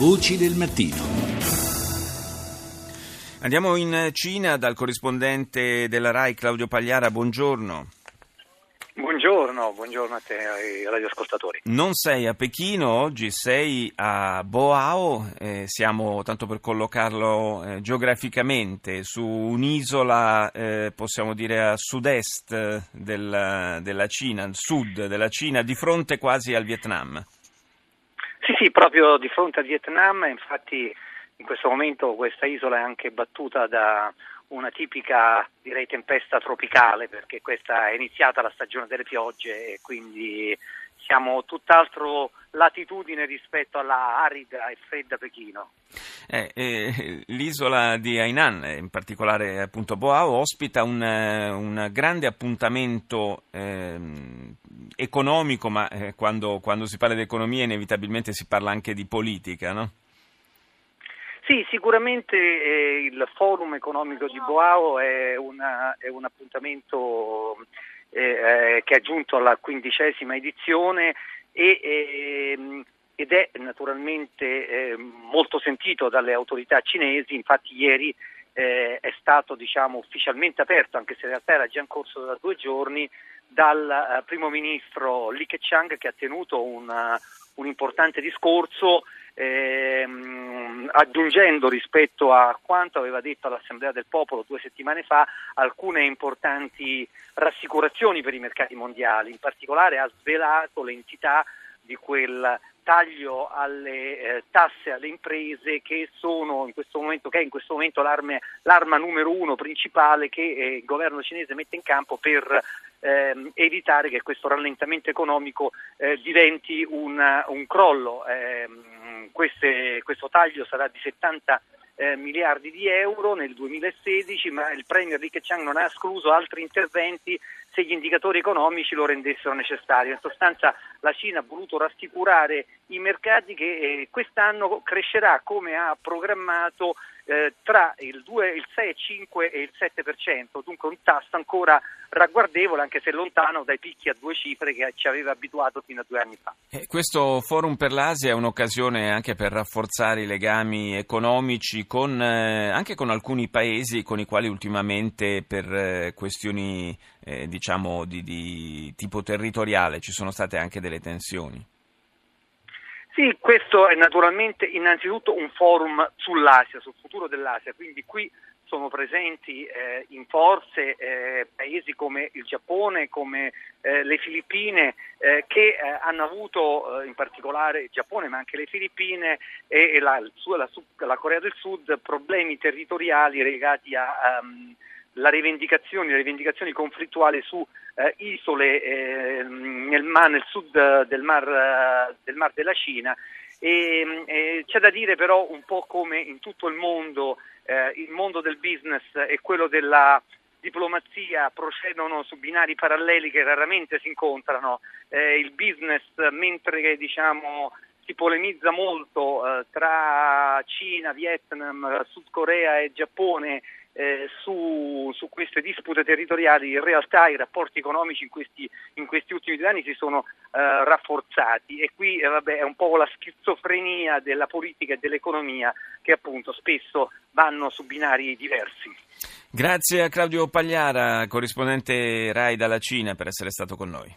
Voci del mattino. Andiamo in Cina dal corrispondente della RAI Claudio Pagliara, buongiorno. Buongiorno, buongiorno a te ai radioascoltatori. Non sei a Pechino oggi, sei a Boao, eh, siamo, tanto per collocarlo eh, geograficamente, su un'isola, eh, possiamo dire a sud-est del, della Cina, sud della Cina, di fronte quasi al Vietnam. Sì, sì, proprio di fronte al Vietnam, infatti in questo momento questa isola è anche battuta da una tipica direi tempesta tropicale perché questa è iniziata la stagione delle piogge e quindi siamo tutt'altro latitudine rispetto alla arida e fredda Pechino. Eh, eh, l'isola di Hainan, in particolare appunto Boao, ospita un, un grande appuntamento eh, economico, ma eh, quando, quando, si parla di economia inevitabilmente si parla anche di politica, no? Sì, sicuramente eh, il forum economico di Boao è, una, è un appuntamento eh, eh, che è giunto alla quindicesima edizione e, ehm, ed è naturalmente eh, molto sentito dalle autorità cinesi, infatti ieri eh, è stato diciamo, ufficialmente aperto, anche se in realtà era già in corso da due giorni, dal uh, primo ministro Li Keqiang che ha tenuto un, un importante discorso ehm, aggiungendo rispetto a quanto aveva detto all'Assemblea del Popolo due settimane fa alcune importanti rassicurazioni per i mercati mondiali, in particolare ha svelato l'entità di quel taglio alle eh, tasse alle imprese che, in momento, che è in questo momento l'arma numero uno principale che eh, il governo cinese mette in campo per eh, evitare che questo rallentamento economico eh, diventi un, un crollo. Ehm, queste, questo taglio sarà di 70 eh, miliardi di euro nel 2016, ma il Premier Li Keqiang non ha escluso altri interventi se gli indicatori economici lo rendessero necessario. In sostanza la Cina ha voluto rassicurare i mercati che eh, quest'anno crescerà come ha programmato eh, tra il, 2, il 6,5 e il 7%, dunque un tasso ancora ragguardevole anche se lontano dai picchi a due cifre che ci aveva abituato fino a due anni fa. Eh, questo forum per l'Asia è un'occasione anche per rafforzare i legami economici con, eh, anche con alcuni paesi con i quali ultimamente per eh, questioni eh, diciamo di, di tipo territoriale ci sono state anche delle tensioni. Sì, questo è naturalmente innanzitutto un forum sull'Asia, sul futuro dell'Asia, quindi qui sono presenti eh, in forze eh, paesi come il Giappone, come eh, le Filippine, eh, che eh, hanno avuto, eh, in particolare il Giappone, ma anche le Filippine e, e la, la, la, Corea del Sud, problemi territoriali legati a... Um, la rivendicazione, le rivendicazioni conflittuali su eh, isole eh, nel, mar, nel, sud del mar, del mar della Cina. E, e c'è da dire però un po' come in tutto il mondo, eh, il mondo del business e quello della diplomazia procedono su binari paralleli che raramente si incontrano. Eh, il business, mentre diciamo, si polemizza molto eh, tra Cina, Vietnam, Sud Corea e Giappone eh, su, su, queste dispute territoriali in realtà i rapporti economici in questi, in questi ultimi due anni si sono eh, rafforzati e qui eh, vabbè, è un po' la schizofrenia della politica e dell'economia che appunto spesso vanno su binari diversi. Grazie a Claudio Pagliara, corrispondente RAI dalla Cina, per essere stato con noi.